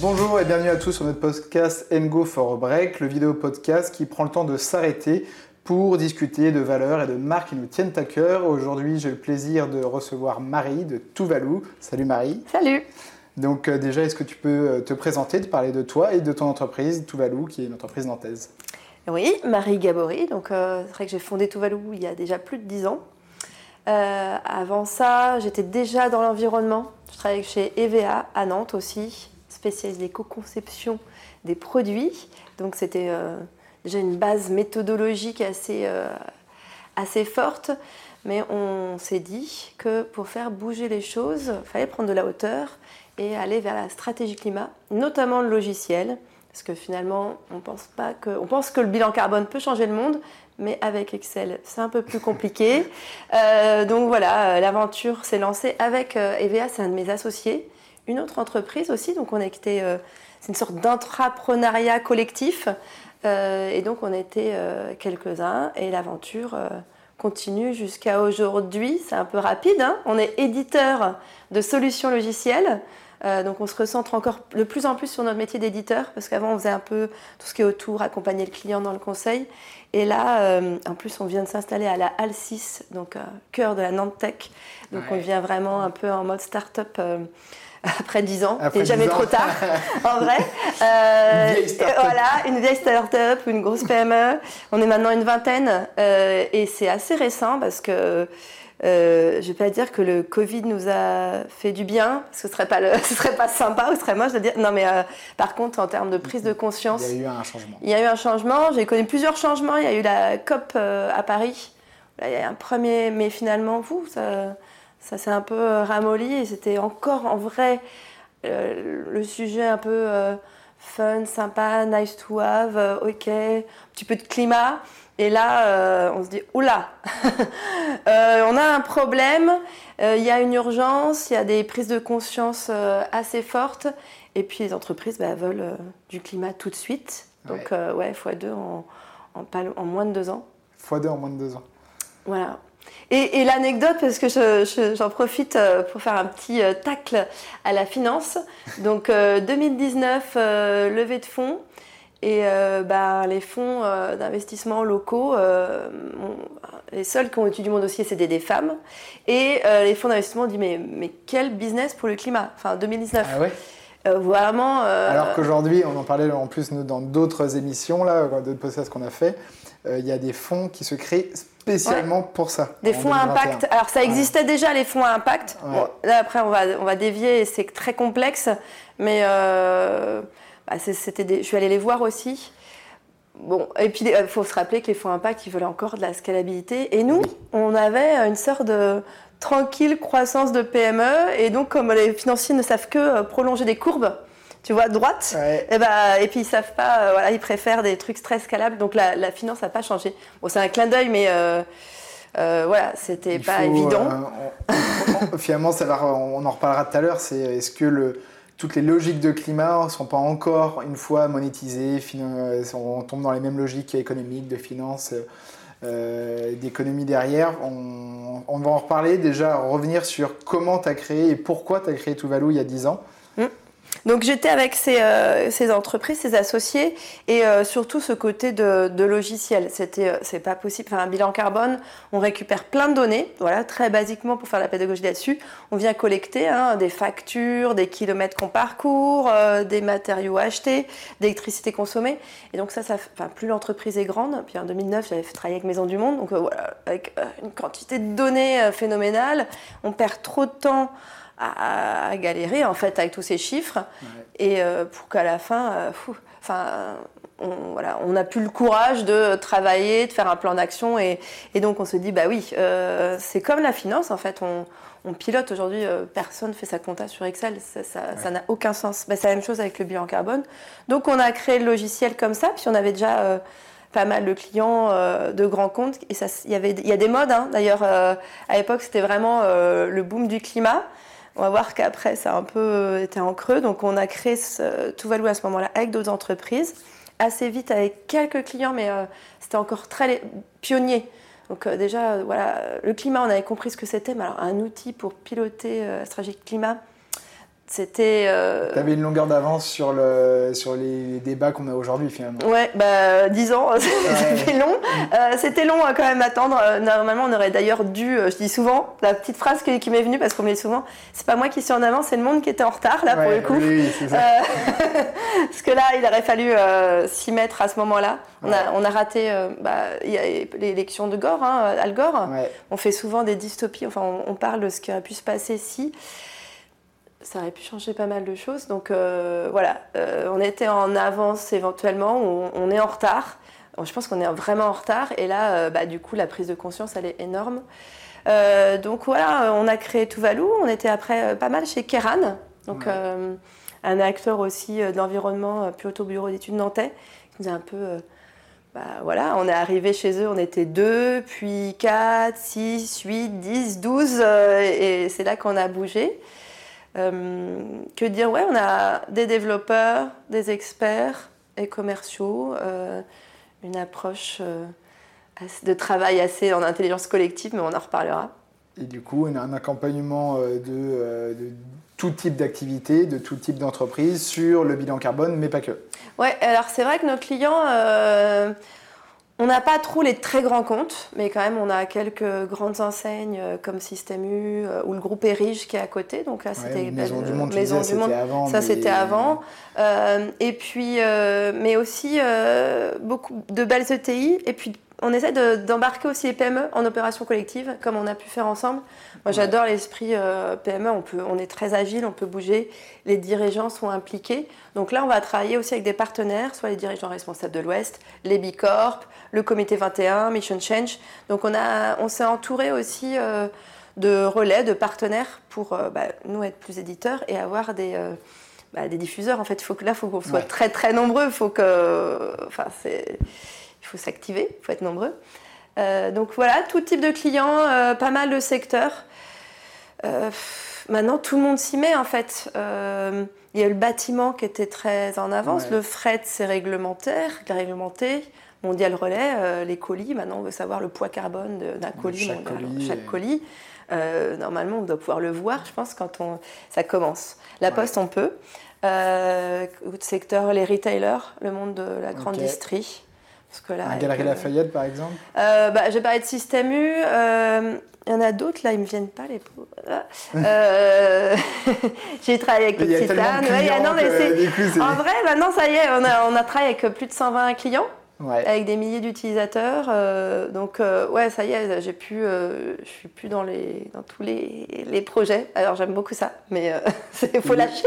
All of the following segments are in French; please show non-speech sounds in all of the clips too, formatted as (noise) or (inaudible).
Bonjour et bienvenue à tous sur notre podcast Go for a Break, le vidéo podcast qui prend le temps de s'arrêter pour discuter de valeurs et de marques qui nous tiennent à cœur. Aujourd'hui, j'ai le plaisir de recevoir Marie de Tuvalu. Salut Marie. Salut. Donc euh, déjà, est-ce que tu peux euh, te présenter, te parler de toi et de ton entreprise Tuvalu, qui est une entreprise nantaise? Oui, Marie Gabory. Donc euh, c'est vrai que j'ai fondé Tuvalu il y a déjà plus de 10 ans. avant ça, j'étais déjà dans l'environnement. Je travaillais chez EVA à Nantes aussi, spécialisée d'éco-conception des produits. Donc c'était déjà une base méthodologique assez, assez forte. Mais on s'est dit que pour faire bouger les choses, il fallait prendre de la hauteur et aller vers la stratégie climat, notamment le logiciel, parce que finalement, on pense, pas que, on pense que le bilan carbone peut changer le monde, mais avec Excel, c'est un peu plus compliqué. (laughs) Euh, donc voilà, euh, l'aventure s'est lancée avec euh, EVA, c'est un de mes associés, une autre entreprise aussi, donc on était, c'est une sorte d'intrapreneuriat collectif, et donc on était quelques-uns, et l'aventure continue jusqu'à aujourd'hui. C'est un peu rapide. Hein. on est éditeur de solutions logicielles. Euh, donc on se recentre encore de plus en plus sur notre métier d'éditeur, parce qu'avant on faisait un peu tout ce qui est autour, accompagner le client dans le conseil. Et là, euh, en plus, on vient de s'installer à la Halle 6, donc euh, cœur de la Nantes Tech. Donc on vient vraiment un peu en mode start-up (laughs) après 10 ans. C'est jamais trop tard, (laughs) en vrai. une vieille Voilà, une vieille start-up, une grosse PME. On est maintenant une vingtaine et c'est assez récent parce que euh, je ne vais pas dire que le Covid nous a fait du bien, ce serait pas (laughs) ce serait pas sympa ou ce serait moche de dire. Non, mais euh, par contre, en termes de prise de conscience, il y a eu un changement. Il y a eu un changement. J'ai connu plusieurs changements. Il y a eu la COP euh, à Paris. il y a un premier, mais finalement, vous, ça, ça s'est un peu ramolli et c'était encore en vrai le sujet un peu fun, sympa, nice to have, ok, un petit peu de climat. Et là, euh, on se dit, oula, (laughs) euh, on a un problème, euh, il y a une urgence, il y a des prises de conscience assez fortes, et puis les entreprises bah, veulent du climat tout de suite. Donc, ouais, x2 en, en, moins de deux ans. x2 en moins de deux ans. Voilà. Et, l'anecdote, parce que j'en profite pour faire un petit tacle à la finance. Donc, 2019, levée de fonds. Et euh, bah, les fonds euh, d'investissement locaux, euh, les seuls qui ont étudié mon dossier, c'était des femmes. Et les fonds d'investissement ont dit mais, mais quel business pour le climat? Enfin, 2019. Ah ouais? Vraiment. Alors qu'aujourd'hui, on en parlait en plus dans d'autres émissions, là, d'autres podcasts qu'on a fait, il y a des fonds qui se créent spécialement pour ça. Des fonds à impact. Alors ça existait déjà les fonds à impact. là après on va, on va dévier, c'est très complexe, mais bah, c'était je suis allée les voir aussi. Bon, et puis il euh, faut se rappeler que les fonds impact, ils veulent encore de la scalabilité. Et nous, on avait une sorte de tranquille croissance de PME. Et donc, comme les financiers ne savent que euh, prolonger des courbes, tu vois, droite, et, bah, et puis ils savent pas, euh, voilà, ils préfèrent des trucs très scalables. Donc la, finance n'a pas changé. Bon, c'est un clin d'œil, mais voilà, c'était pas évident. finalement, ça va, on en reparlera tout à l'heure. C'est est-ce que le toutes les logiques de climat ne sont pas encore une fois monétisées, euh, on tombe dans les mêmes logiques économiques, de finance, euh, d'économie derrière. On, va en reparler, déjà revenir sur comment tu as créé et pourquoi tu as créé Tuvalu il y a 10 ans. Donc j'étais avec ces, euh, ces, entreprises, ces associés, et euh, surtout ce côté de, de logiciel. C'était, euh, c'est pas possible. Enfin, un bilan carbone, on récupère plein de données. Voilà, très basiquement pour faire la pédagogie là-dessus, on vient collecter hein, des factures, des kilomètres qu'on parcourt, des matériaux achetés, d'électricité consommée. Et donc ça, ça, enfin, plus l'entreprise est grande. Puis en 2009, j'avais fait travailler avec Maison du Monde, donc voilà, avec une quantité de données phénoménale, on perd trop de temps à, galérer en fait avec tous ces chiffres et euh, pour qu'à la fin, euh, enfin, on, voilà, on n'a plus le courage de travailler, de faire un plan d'action et, et, donc on se dit bah oui, euh, c'est comme la finance en fait, on, on pilote aujourd'hui, personne fait sa compta sur Excel, ça n'a aucun sens. Bah, c'est la même chose avec le bilan carbone. Donc on a créé le logiciel comme ça, puis on avait déjà pas mal de clients de grands comptes. Et il y, avait, y a des modes, hein. d'ailleurs, à l'époque, c'était vraiment le boom du climat. On va voir qu'après, ça a un peu euh, été en creux. Donc, on a créé ce, Tuvalu à ce moment-là avec d'autres entreprises. Assez vite avec quelques clients, mais euh, c'était encore très pionnier. Donc, euh, déjà, voilà, le climat, on avait compris ce que c'était. Mais alors, un outil pour piloter la stratégie climat, c'était. Euh... Tu avais une longueur d'avance sur, le, sur les débats qu'on a aujourd'hui finalement. Ouais, bah 10 ans, (laughs) c'était long. Euh, c'était long à quand même attendre. Euh, normalement, on aurait d'ailleurs dû, euh, je dis souvent, la petite phrase qui, m'est venue parce qu'on me dit souvent, c'est pas moi qui suis en avance, c'est le monde qui était en retard là pour le coup. Oui, c'est ça. (laughs) parce que là, il aurait fallu s'y mettre à ce moment-là. On, a, on a raté bah, l'élection de Gore, hein, Al Gore. On fait souvent des dystopies, enfin on, on parle de ce qui aurait pu se passer si ça aurait pu changer pas mal de choses. Donc euh, voilà, euh, on était en avance éventuellement, on, est en retard. je pense qu'on est vraiment en retard. Et là, euh, bah, du coup, la prise de conscience, elle est énorme. donc voilà, on a créé Tuvalu. On était après pas mal chez Keran, donc un acteur aussi de l'environnement, plutôt bureau d'études nantais, qui nous a un peu bah, voilà, on est arrivé chez eux, on était 2, puis 4, 6, 8, 10, 12, et c'est là qu'on a bougé. Euh, que dire? Ouais, on a des développeurs, des experts et commerciaux, euh, une approche euh, de travail assez en intelligence collective, mais on en reparlera. Et du coup, on a un accompagnement de, de tout type d'activité, de tout type d'entreprise sur le bilan carbone, mais pas que. Ouais, alors c'est vrai que nos clients on n'a pas trop les très grands comptes, mais quand même on a quelques grandes enseignes euh, comme Système U euh, ou le groupe Erige qui est à côté. Donc là c'était Maison du Monde. Maison du Monde. Avant, ça c'était avant. Euh, et puis, mais aussi beaucoup de belles ETI et puis on essaie d'embarquer aussi les PME en opération collective, comme on a pu faire ensemble. Moi, j'adore l'esprit PME. On, peut, on est très agile, on peut bouger. Les dirigeants sont impliqués. Donc là, on va travailler aussi avec des partenaires, soit les dirigeants responsables de l'Ouest, les Bicorp, le Comité 21, Mission Change. Donc on, on s'est entouré aussi euh, de relais, de partenaires pour euh, bah, nous être plus éditeurs et avoir des, bah, des diffuseurs. En fait, il faut que là, il faut qu'on soit très très nombreux. Il faut que, enfin, c'est il faut s'activer, il faut être nombreux. Euh, donc voilà, tout type de clients, euh, pas mal de secteurs. Euh, maintenant, tout le monde s'y met en fait. il y a le bâtiment qui était très en avance, le fret c'est réglementaire, réglementé. Mondial Relais, les colis, maintenant on veut savoir le poids carbone d'un colis, chaque colis. Chaque colis. normalement, on doit pouvoir le voir, je pense, quand on, ça commence. La Poste, on peut. Euh, secteur, les retailers, le monde de la grande distrie. Parce un Galerie Lafayette, par exemple euh, bah, J'ai parlé de Système U. Euh, il y en a d'autres, là, ils ne me viennent pas, les pauvres. Euh, (laughs) j'ai travaillé avec le Titane. en vrai, maintenant, ça y est, on a, on a travaillé avec plus de 120 clients avec des milliers d'utilisateurs. Euh, donc, euh, ouais, ça y est, j'ai pu, euh, je suis plus dans, les, dans tous les, les projets. Alors, j'aime beaucoup ça, mais (laughs) il faut lâcher.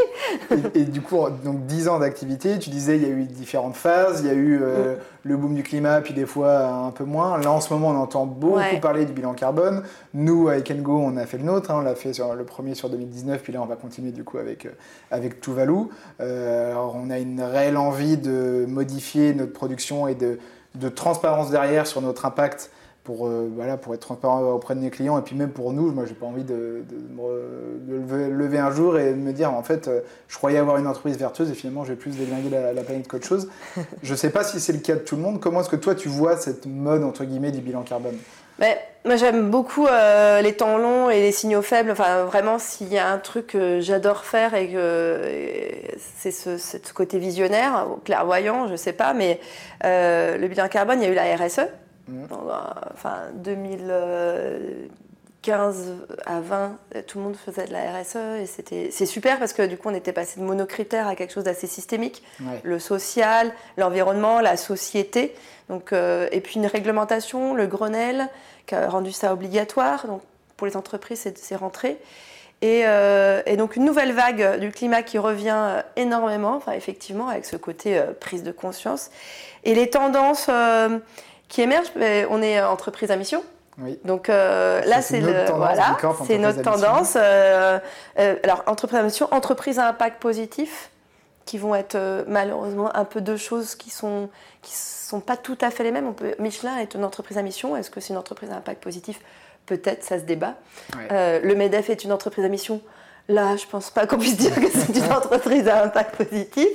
et, du coup, donc 10 ans d'activité, tu disais, il y a eu différentes phases. Il y a eu mm. Le boom du climat, puis des fois un peu moins. Là, en ce moment, on entend beaucoup parler du bilan carbone. Nous, avec Engo, on a fait le nôtre. Hein. on l'a fait sur le premier sur 2019, puis là, on va continuer du coup avec, avec Tuvalu. alors, on a une réelle envie de modifier notre production et de de, transparence derrière sur notre impact pour, euh, voilà, pour être transparent auprès de mes clients et puis même pour nous. Moi, j'ai pas envie de, de, lever, un jour et de me dire en fait, euh, je croyais avoir une entreprise vertueuse et finalement, j'ai plus déglingué la, la planète qu'autre chose. (laughs) je sais pas si c'est le cas de tout le monde. Comment est-ce que toi, tu vois cette mode entre guillemets du bilan carbone? Moi, j'aime beaucoup euh, les temps longs et les signaux faibles. Enfin, vraiment, s'il y a un truc que j'adore faire et que c'est ce, côté visionnaire, clairvoyant, je sais pas, mais euh, le bilan carbone, il y a eu la RSE. Mmh. Euh, enfin, 2015 à 20, tout le monde faisait de la RSE et c'était c'est super parce que du coup, on était passé de monocritère à quelque chose d'assez systémique. Le social, l'environnement, la société. Donc, et puis une réglementation, le Grenelle qui a rendu ça obligatoire. Donc pour les entreprises, c'est rentré. Et, euh, et, donc une nouvelle vague du climat qui revient euh, énormément, enfin, effectivement, avec ce côté euh, prise de conscience. Et les tendances qui émergent, ben, on est entreprise à mission. Oui. Donc là, c'est voilà, c'est notre tendance. alors entreprise à mission, entreprise à impact positif, qui vont être malheureusement un peu deux choses qui sont qui sont pas tout à fait les mêmes. On peut, Michelin est une entreprise à mission. Est-ce que c'est une entreprise à impact positif? Peut-être, ça se débat. Euh, le MEDEF est une entreprise à mission. Là, je pense pas qu'on puisse dire que c'est une (laughs) entreprise à impact positif.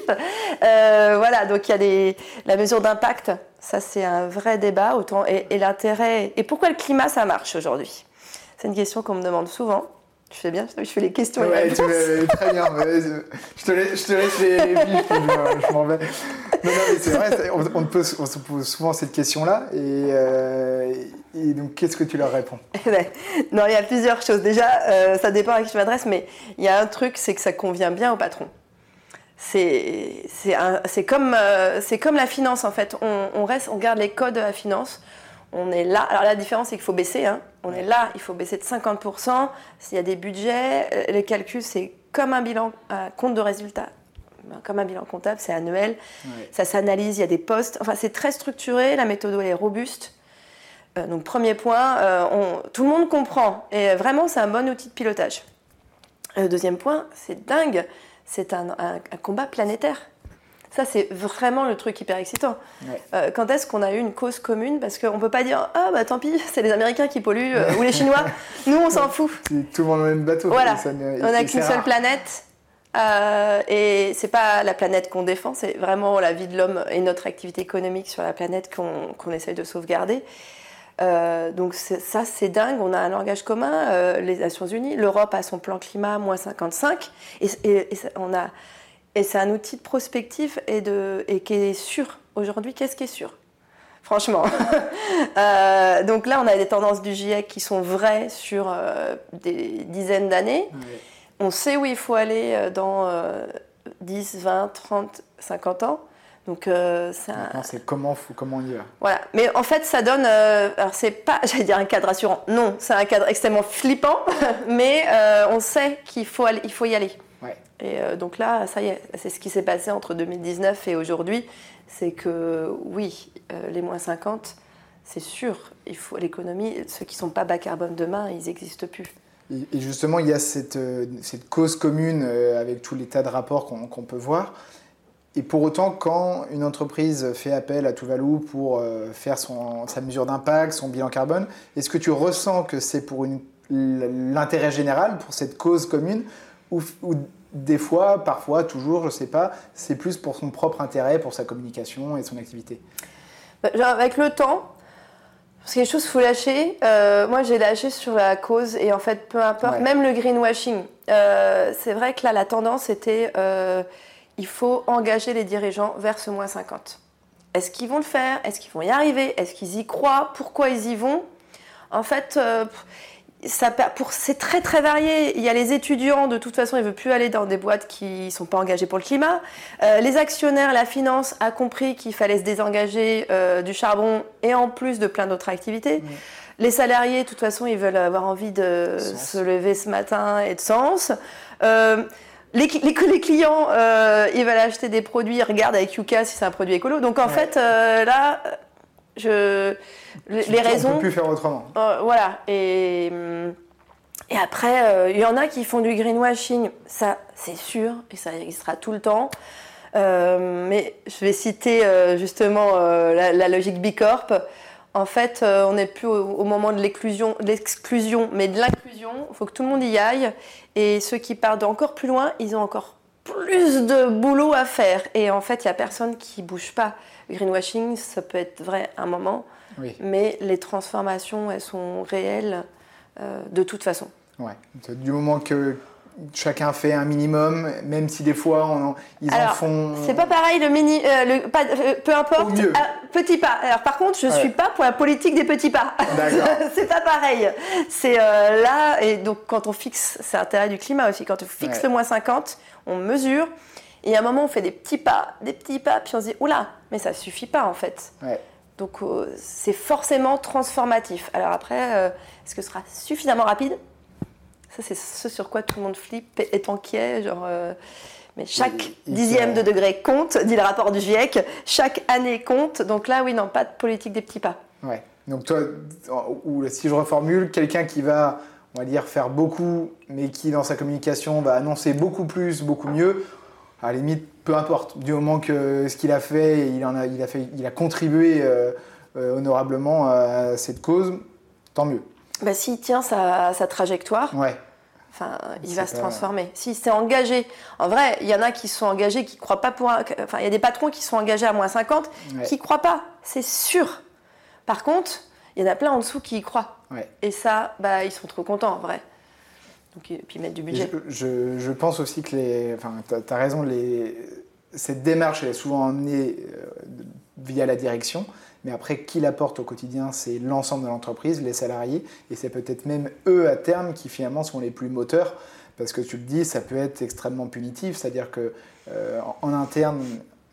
Euh, voilà, donc il y a des, la mesure d'impact, ça c'est un vrai débat. Autant, et, l'intérêt. Et pourquoi le climat ça marche aujourd'hui? C'est une question qu'on me demande souvent. Tu fais bien, je fais les questions Ouais, tu très bien. je te laisse, je te laisse les, les je, je m'en vais. Non, non, mais c'est vrai, on, se pose souvent cette question-là. Et, euh, et donc, qu'est-ce que tu leur réponds? Ouais. (laughs) non, il y a plusieurs choses. Déjà, euh, ça dépend à qui je m'adresse, mais il y a un truc, c'est que ça convient bien au patron. C'est comme, euh, comme la finance en fait. On, on reste, on garde les codes de la finance. On est là. Alors la différence, c'est qu'il faut baisser. hein. On est là, il faut baisser de 50%. S'il y a des budgets, euh, les calculs, c'est comme un bilan, un compte de résultat. Ben, Comme un bilan comptable, c'est annuel. Ouais. Ça s'analyse, il y a des postes. Enfin, c'est très structuré. La méthode elle est robuste. Euh, donc, premier point, euh, on- tout le monde comprend. Et vraiment, c'est un bon outil de pilotage. Euh, deuxième point, c'est dingue. C'est un, un- un combat planétaire. Ça, c'est vraiment le truc hyper excitant. Ouais. Euh, quand est-ce qu'on a eu une cause commune Parce qu'on ne peut pas dire Ah, bah tant pis, c'est les Américains qui polluent euh, ou les (laughs) Chinois. Nous, on s'en fout. Tout le monde dans le même bateau. Voilà. et ça ne- On n'a qu'une seule planète. euh, et c'est pas la planète qu'on défend, c'est vraiment la vie de l'homme et notre activité économique sur la planète qu'on essaye de sauvegarder. Euh, donc ça, c'est dingue. On a un langage commun. euh, les Nations Unies, l'Europe a son plan climat moins 55, et, et- et ça- on a et c'est un outil de prospective et de et qui est sûr. Aujourd'hui, qu'est-ce qui est sûr? Franchement. (laughs) Euh, donc là, on a des tendances du GIEC qui sont vraies sur euh, des dizaines d'années. Ouais. On sait où il faut aller euh, dans euh, 10, 20, 30, 50 ans. Donc euh, c'est comment, comment on y va. voilà. Mais en fait, ça donne. euh, alors c'est pas, (laughs) j'allais dire un cadre rassurant. Non, c'est un cadre extrêmement flippant, (laughs) mais euh, on sait qu'il faut aller- il faut y aller. Et euh, donc là, ça y est, c'est ce qui s'est passé entre 2019 et aujourd'hui, c'est que oui, euh, les moins 50, c'est sûr. Il faut l'économie. Ceux qui sont pas bas carbone demain, ils n'existent plus. Et, justement, il y a cette, euh, cause commune avec tous les tas de rapports qu'on peut voir. Et pour autant, quand une entreprise fait appel à Tuvalu pour faire son, sa mesure d'impact, son bilan carbone, est-ce que tu ressens que c'est pour l'intérêt général, pour cette cause commune, ou des fois, parfois, toujours, je ne sais pas, c'est plus pour son propre intérêt, pour sa communication et son activité Bah, genre, avec le temps, parce qu'il y a des choses qu'il faut lâcher. Euh, moi, j'ai lâché sur la cause et en fait, peu importe, Ouais. même le greenwashing. euh, c'est vrai que là, la tendance était euh, il faut engager les dirigeants vers ce moins 50. Est-ce qu'ils vont le faire? Est-ce qu'ils vont y arriver? Est-ce qu'ils y croient? Pourquoi ils y vont? En fait, ça, pour- c'est très très varié. Il y a les étudiants, de toute façon, ils ne veulent plus aller dans des boîtes qui ne sont pas engagées pour le climat. Euh, les actionnaires, la finance a compris qu'il fallait se désengager euh, du charbon et en plus de plein d'autres activités. Ouais. Les salariés, de toute façon, ils veulent avoir envie de Sens. se lever ce matin et de sens. Euh, les, les- les clients, euh, ils veulent acheter des produits, ils regardent avec Yuka si c'est un produit écolo. Donc en Ouais. fait, euh, là, je, les les On raisons. peut plus faire autrement. Euh, voilà. Et, et après, euh, il y en a qui font du greenwashing. Ça, c'est sûr, et ça existera tout le temps. Euh, mais je vais citer justement la, la logique Bicorp. En fait, on n'est plus au, au moment de l'exclusion, mais de l'inclusion. Il faut que tout le monde y aille. Et ceux qui partent encore plus loin, ils ont encore plus de boulot à faire. Et en fait, il n'y a personne qui bouge pas. Greenwashing, ça peut être vrai un moment, Oui. mais les transformations, elles sont réelles euh, de toute façon. Ouais. Du moment que chacun fait un minimum, même si des fois on ils en font. C'est pas pareil le mini, euh, le, pas- euh, peu importe. Mieux. Ah, petit pas. Alors par contre, je Ouais. suis pas pour la politique des petits pas. D'accord. (laughs) c'est pas pareil. C'est euh, là et donc quand on fixe, c'est l'intérêt du climat aussi. Quand on fixe Ouais. le moins 50, on mesure. Et à un moment, on fait des petits pas, des petits pas, puis on se dit oula, mais ça suffit pas en fait. Ouais. Donc euh, c'est forcément transformatif. Alors après, euh, est-ce que ce sera suffisamment rapide? Ça, c'est ce sur quoi tout le monde flippe et est inquiet. Genre, euh, mais chaque dixième de degré compte, dit le rapport du GIEC. Chaque année compte. Donc là, oui, non, pas de politique des petits pas. Ouais. Donc toi, ou si je reformule, quelqu'un qui va, on va dire, faire beaucoup, mais qui dans sa communication va annoncer beaucoup plus, beaucoup mieux, à la limite, peu importe. Du moment que ce qu'il a fait, il, en a, il, a fait, il a contribué euh, euh, honorablement à cette cause, tant mieux. Bah, S'il tient sa, sa trajectoire, Ouais. Enfin, il va se transformer. S'il s'est engagé, en vrai, il y en a qui sont engagés, qui croient pas pour. un- Enfin, il y a des patrons qui sont engagés à moins 50, Ouais. qui croient pas, c'est sûr. Par contre, il y en a plein en dessous qui y croient. Ouais. Et ça, bah, ils sont trop contents en vrai. et puis mettre du budget. Je, je, pense aussi que les. Enfin, tu as, raison, les, cette démarche elle est souvent emmenée via la direction. Mais après, qui l'apporte au quotidien, c'est l'ensemble de l'entreprise, les salariés, et c'est peut-être même eux à terme qui finalement sont les plus moteurs, parce que tu le dis, ça peut être extrêmement punitif, c'est-à-dire que en interne,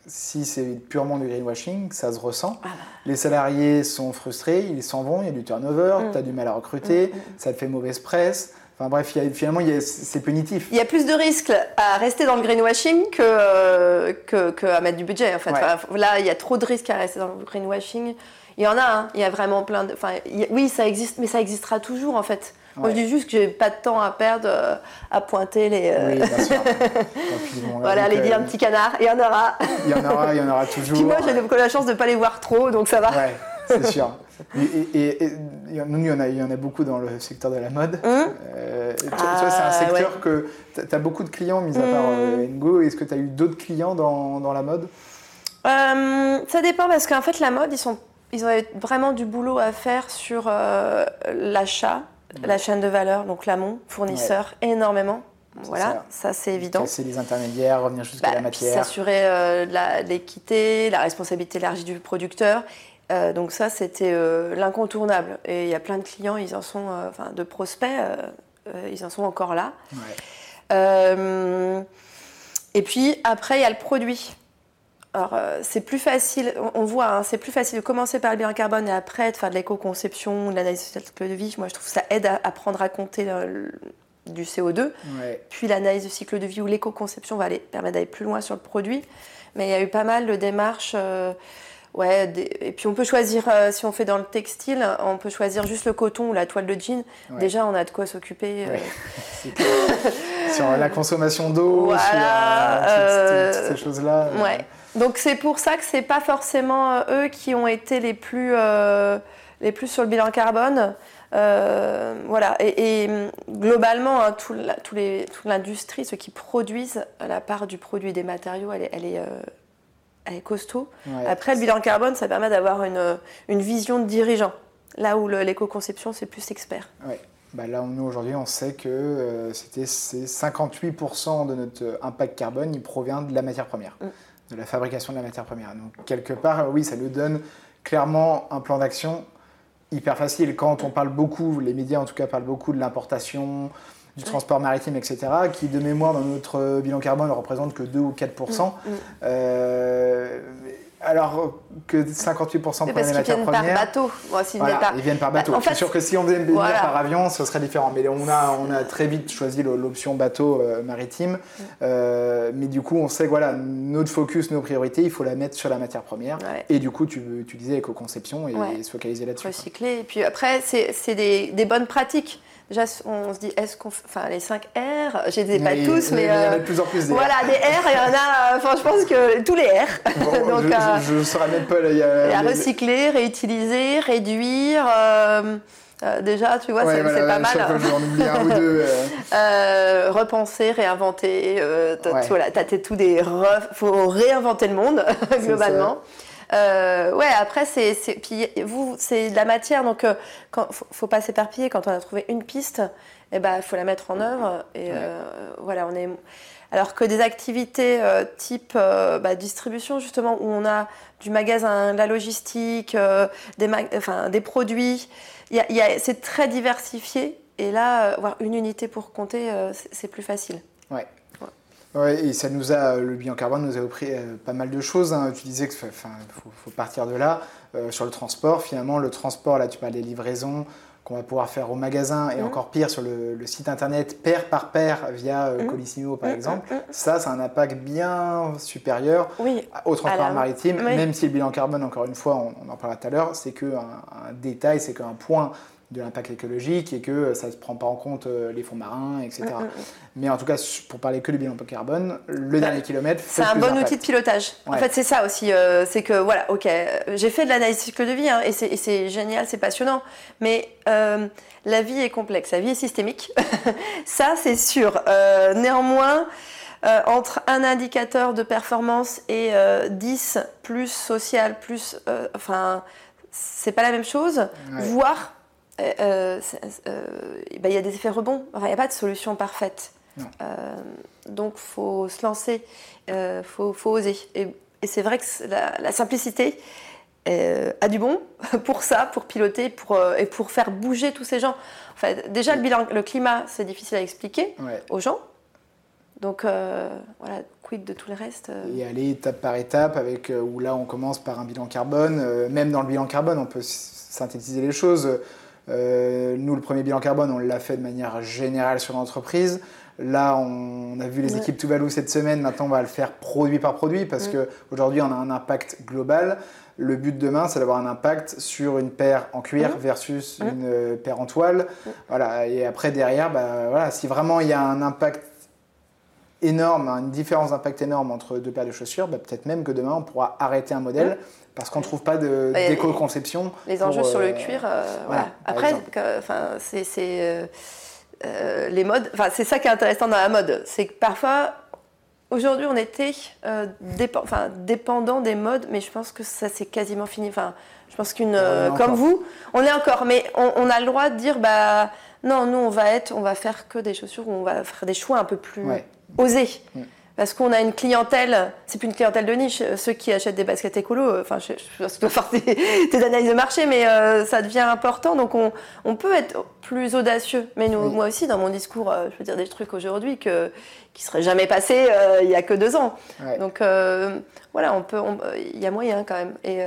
si c'est purement du greenwashing, ça se ressent. Ah bah. Les salariés sont frustrés, ils s'en vont, il y a du turnover, mm. tu as du mal à recruter, mm, mm, ça te fait mauvaise presse. Enfin bref, finalement, c'est punitif. Il y a plus de risques à rester dans le greenwashing que, euh, que, à mettre du budget. En fait. là, il y a trop de risques à rester dans le greenwashing. Il y en a, hein. il y a vraiment plein de. Enfin, oui, ça existe, mais ça existera toujours en fait. Moi, je dis juste que j'ai pas de temps à perdre euh, à pointer les. Euh, oui, bien sûr. (laughs) voilà, les un petit canard, il y en aura. il y en aura, il y en aura toujours. (laughs) Puis moi, j'ai la chance de ne pas les voir trop, donc ça va. Ouais, c'est sûr. Et, nous, il y, en a, il y en a beaucoup dans le secteur de la mode. Euh, ah, c'est un secteur que tu as beaucoup de clients, mis à part hum. Ngo. Est-ce que tu as eu d'autres clients dans, dans, la mode? Ça dépend parce qu'en fait, la mode, ils, sont, ils ont vraiment du boulot à faire sur l'achat la chaîne de valeur, donc l'amont, fournisseur, énormément. Voilà, ça, c'est évident. C'est les intermédiaires, revenir jusqu'à la bah, matière. S'assurer euh, l'équité, la responsabilité élargie du producteur. Euh, donc ça, c'était euh, l'incontournable. Et il y a plein de clients, ils en sont, enfin de prospects, ils en sont encore là. et puis après, il y a le produit. Alors, euh, c'est plus facile, on, voit, hein, c'est plus facile de commencer par le bilan carbone et après de faire de l'éco-conception, de l'analyse du cycle de vie. Moi, je trouve que ça aide à, prendre à compter euh, du CO2. Puis l'analyse du cycle de vie ou l'éco-conception va aller, permettre d'aller plus loin sur le produit. Mais il y a eu pas mal de démarches. Euh, ouais, et puis on peut choisir, si on fait dans le textile, on peut choisir juste le coton ou la toile de jean. Déjà, on a de quoi s'occuper. (laughs) sur la consommation d'eau, voilà, sur toutes, ces choses-là. Ouais. Donc c'est pour ça que c'est pas forcément euh, eux qui ont été les plus, euh, les plus sur le bilan carbone. Euh, voilà. Et, globalement, hein, tout les, toute l'industrie, ceux qui produisent, la part du produit des matériaux, elle est, elle est, elle est costaud. Après, le bilan carbone, ça permet d'avoir une, une, vision de dirigeant. Là où l'éco-conception, c'est plus expert. Ouais. Bah là, nous, aujourd'hui, on sait que c'était 58% de notre impact carbone, il provient de la matière première. Mm de la fabrication de la matière première. Donc quelque part, oui, ça nous donne clairement un plan d'action hyper facile. Quand on parle beaucoup, les médias en tout cas parlent beaucoup de l'importation, du transport maritime, etc., qui de mémoire dans notre bilan carbone ne représente que 2 ou 4 mm, mm. euh, alors que 58% pour les matières premières. Ils viennent par bateau. ils viennent par bateau. C'est sûr que si on venir par avion, ce serait différent. Mais on a, on a très vite choisi l'option bateau euh, maritime. Mm. Euh, mais du coup, on sait que voilà, notre focus, nos priorités, il faut la mettre sur la matière première. Et du coup, tu, tu disais éco-conception et, se focaliser là-dessus. Recycler. Et puis après, c'est des, des bonnes pratiques. Déjà, on se dit, est-ce qu'on. Enfin, les 5 R, je les ai pas tous, mais. Il y en a de euh, plus en plus des Voilà, des R, il y en a. Enfin, je pense que tous les R. (laughs) Donc, je ne saurais même pas. Il y a, recycler, réutiliser, réduire. Euh, euh, déjà, tu vois, c'est pas mal. un ou deux. (laughs) repenser, réinventer. Voilà, t'as tout des. Il faut réinventer le monde, (laughs) globalement. Euh, ouais, après, c'est, puis vous, c'est de la matière, donc il euh, ne faut, pas s'éparpiller. Quand on a trouvé une piste, il eh ben, faut la mettre en œuvre. Et euh, voilà, on est. Alors que des activités type bah, distribution, justement, où on a du magasin, de la logistique, des, enfin, des produits, y y a, c'est très diversifié. Et là, avoir une unité pour compter, c'est plus facile. Ouais. Ouais, et ça nous a, le bilan carbone nous a offert euh, pas mal de choses. Hein. Tu disais qu'il faut, partir de là. Euh, sur le transport, finalement, le transport, là tu parles des livraisons qu'on va pouvoir faire au magasin et mmh. encore pire sur le, site internet paire par paire via euh, mmh. Colissimo par mmh, exemple. Ça, c'est un impact bien supérieur au transport maritime, même si le bilan carbone, encore une fois, on, en parlera tout à l'heure, c'est qu'un un détail, c'est qu'un point de l'impact écologique et que ça ne se prend pas en compte euh, les fonds marins, etc. Mm, mm, mm. Mais en tout cas, pour parler que du bilan carbone, le dernier kilomètre. C'est un bon outil de pilotage. En fait, c'est ça aussi. Euh, c'est que, voilà, ok, j'ai fait de l'analyse cycle de vie hein, et c'est génial, c'est passionnant. Mais euh, la vie est complexe, la vie est systémique. (laughs) ça, c'est sûr. néanmoins, entre un indicateur de performance et 10 plus social, plus. enfin, c'est pas la même chose. Voire euh, bah, il y a des effets rebonds. il n'y a pas de solution parfaite. donc, il faut se lancer, il faut, faut, oser. Et, c'est vrai que la, simplicité a du bon (laughs) pour ça, pour piloter pour, et pour faire bouger tous ces gens. déjà, le, bilan, le climat, c'est difficile à expliquer aux gens. Donc voilà, quid de tout le reste Et aller étape par étape, avec, où là on commence par un bilan carbone. même dans le bilan carbone, on peut synthétiser les choses. Euh, nous, le premier bilan carbone, on l'a fait de manière générale sur l'entreprise. Là, on, a vu les équipes Tuvalu cette semaine. Maintenant, on va le faire produit par produit parce qu'aujourd'hui, on a un impact global. Le but demain, c'est d'avoir un impact sur une paire en cuir versus une euh, paire en toile. Voilà. Et après, derrière, bah, voilà, si vraiment il y a un impact énorme, une différence d'impact énorme entre deux paires de chaussures, bah, peut-être même que demain, on pourra arrêter un modèle parce qu'on ne trouve pas d'éco-conception. Les, enjeux sur le euh, cuir, euh, voilà. Après, c'est euh, les modes. Enfin, c'est ça qui est intéressant dans la mode, c'est que parfois, aujourd'hui, on était dépendant des modes, mais je pense que ça c'est quasiment fini. Enfin, je pense qu'une, comme vous, on est encore, mais on, a le droit de dire, bah non, nous on va être, on va faire que des chaussures on va faire des choix un peu plus Mm parce qu'on a une clientèle, c'est plus une clientèle de niche, ceux qui achètent des baskets écolo, euh, enfin, je, je, dois faire des, (laughs) analyses de marché, mais euh, ça devient important, donc on, on, peut être plus audacieux. Mais nous, moi aussi, dans mon discours, euh, je veux dire des trucs aujourd'hui que, qui ne seraient jamais passés il n'y a que deux ans. Donc voilà, on peut, il y a moyen quand même. Et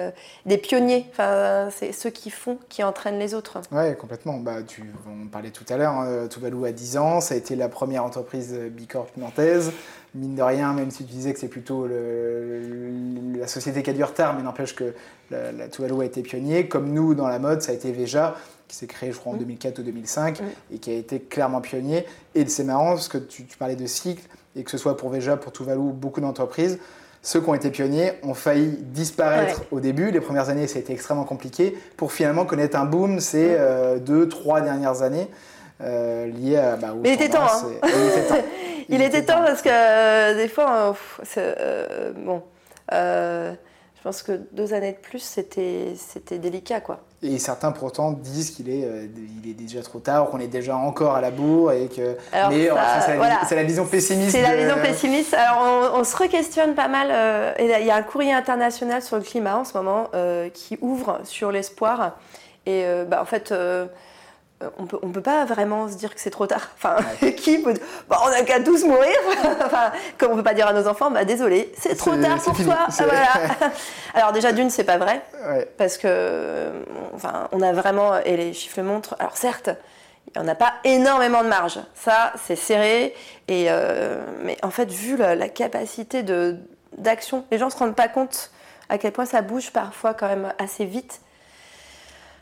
des pionniers, enfin, c'est ceux qui font, qui entraînent les autres. Oui, complètement. Bah, tu, on parlait tout à l'heure, hein, Tuvalu a 10 ans, ça a été la première entreprise Bicorp nantaise mine de rien, même si tu disais que c'est plutôt la société qui a du retard, mais n'empêche que la, la Tuvalu a été pionnier. Comme nous, dans la mode, ça a été Veja, qui s'est créé, je crois, en 2004 ou 2005, et qui a été clairement pionnier. Et c'est marrant, parce que tu, parlais de cycle, et que ce soit pour Veja, pour Tuvalu, beaucoup d'entreprises, ceux qui ont été pionniers ont failli disparaître au début. Les premières années, ça a été extrêmement compliqué. Pour finalement connaître un boom ces euh, deux, trois dernières années. Euh, liées à, bah, Mais il était temps, hein. (laughs) Il, était, temps parce que euh, des fois, euh, bon, euh, je pense que deux années de plus, c'était, c'était délicat, quoi. Et certains pourtant disent qu'il est, il est déjà trop tard, qu'on est déjà encore à la bourre et que. mais c'est, la, vision pessimiste. C'est la vision pessimiste. Alors on, se re-questionne pas mal. il y a un courrier international sur le climat en ce moment qui ouvre sur l'espoir. Et bah, en fait on peut, ne peut pas vraiment se dire que c'est trop tard. (laughs) Enfin, (laughs) qui peut... Bah, on n'a qu'à tous mourir. (laughs) enfin, comme on peut pas dire à nos enfants, bah désolé, c'est trop tard pour toi. alors déjà d'une, c'est pas vrai, parce que, enfin, on a vraiment et les chiffres le montrent. Alors certes, on n'a pas énormément de marge. Ça, c'est serré. Et euh, mais en fait, vu la, la capacité de d'action, les gens se rendent pas compte à quel point ça bouge parfois quand même assez vite.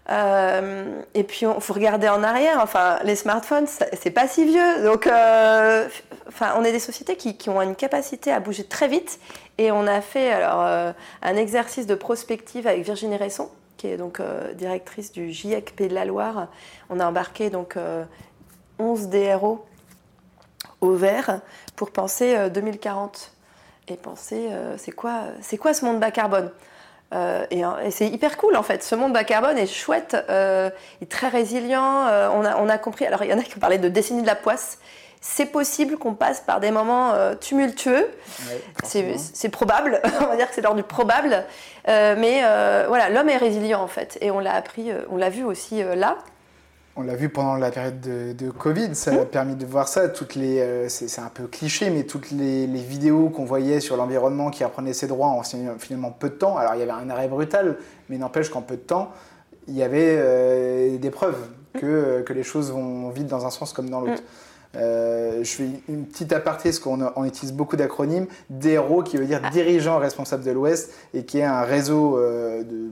Euh, et puis, il faut regarder en arrière. Enfin, les smartphones, c'est pas si vieux. Donc, euh, enfin, on est des sociétés qui, ont une capacité à bouger très vite. Et on a fait alors euh, un exercice de prospective avec Virginie Resson, qui est donc directrice du Pays de la Loire. On a embarqué donc 11 DRO au vert pour penser 2040 et penser c'est quoi, c'est quoi ce monde bas carbone? Euh, et, c'est hyper cool en fait. Ce monde bas carbone est chouette, euh, est très résilient. Euh, on, a, on, a, compris. Alors il y en a qui parlaient de décennie de la poisse. C'est possible qu'on passe par des moments tumultueux. c'est probable. (laughs) on va dire que c'est l'ordre du probable. mais voilà, l'homme est résilient en fait. Et on l'a appris, on l'a vu aussi là. On l'a vu pendant la période de, Covid, ça a permis de voir ça. Toutes les, euh, c'est, un peu cliché, mais toutes les, vidéos qu'on voyait sur l'environnement qui apprenaient ses droits en finalement peu de temps. Alors il y avait un arrêt brutal, mais n'empêche qu'en peu de temps, il y avait euh, des preuves que, que, les choses vont vite dans un sens comme dans l'autre. Euh, je fais une petite aparté, parce qu'on utilise beaucoup d'acronymes. DRO, qui veut dire ah. dirigeant responsable de l'Ouest, et qui est un réseau euh, de,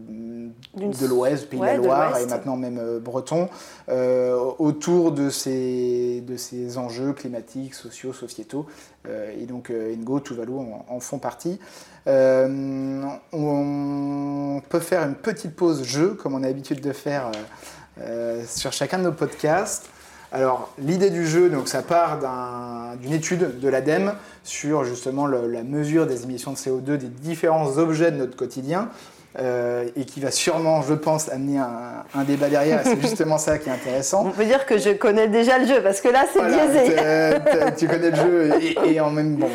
de l'Ouest, Pays de la Loire, et maintenant même euh, breton, autour de ces, de ces enjeux climatiques, sociaux, sociétaux. et donc Ingo, Tuvalu en, en font partie. on peut faire une petite pause jeu, comme on a l'habitude de faire sur chacun de nos podcasts. Alors, l'idée du jeu, donc, ça part d'une étude de l'ADEME sur justement la mesure des émissions de CO2 des différents objets de notre quotidien. euh, et qui va sûrement, je pense, amener un, débat derrière. c'est (laughs) justement ça qui est intéressant. On peut dire que je connais déjà le jeu, parce que là, c'est biaisé. tu connais le jeu, et, en, même, bon,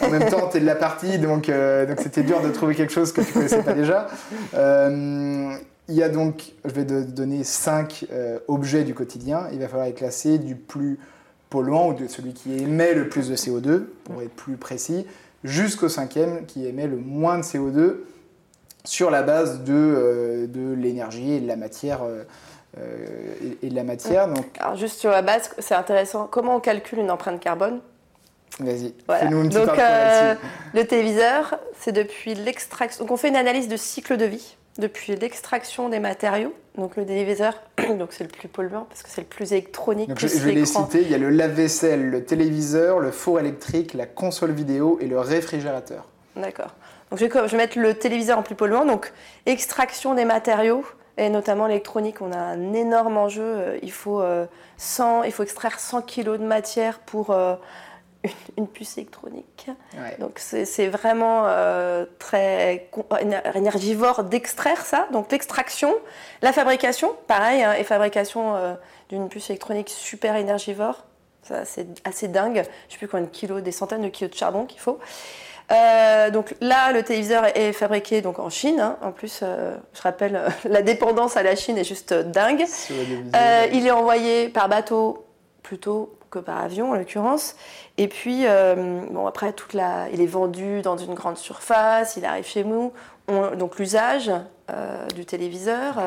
en même temps, tu es de la partie, donc donc c'était dur de trouver quelque chose que tu ne connaissais pas déjà. Il y a donc, je vais donner cinq objets du quotidien. Il va falloir les classer du plus polluant ou de celui qui émet le plus de CO2, pour être plus précis, jusqu'au cinquième qui émet le moins de CO2 sur la base de, euh, de l'énergie et de la matière. Euh, euh, et, de la matière. Donc... Alors juste sur la base, c'est intéressant. Comment on calcule une empreinte carbone? Vas-y, fais-nous une petite Donc, Le téléviseur, c'est depuis l'extraction. Donc on fait une analyse de cycle de vie depuis l'extraction des matériaux. Donc le téléviseur, (coughs) donc c'est le plus polluant parce que c'est le plus électronique. je, vais les citer. Il y a le lave-vaisselle, le téléviseur, le four électrique, la console vidéo et le réfrigérateur. D'accord. Donc je vais, mettre le téléviseur en plus polluant. Donc extraction des matériaux et notamment l'électronique. On a un énorme enjeu. Euh, il faut, 100, euh, il faut extraire 100 kg de matière pour euh, une, puce électronique. Donc c'est vraiment très énergivore d'extraire ça. Donc l'extraction, la fabrication, pareil, hein, et fabrication d'une puce électronique super énergivore. Ça, c'est assez dingue. Je ne sais plus combien de kilos, des centaines de kilos de charbon qu'il faut. Euh, donc là, le téléviseur est fabriqué donc en Chine. Hein. En plus, euh, je rappelle, (laughs) la dépendance à la Chine est juste dingue. Euh, il est envoyé par bateau plutôt que par avion en l'occurrence. Et puis, bon, après, toute la... il est vendu dans une grande surface, il arrive chez nous. Donc l'usage du téléviseur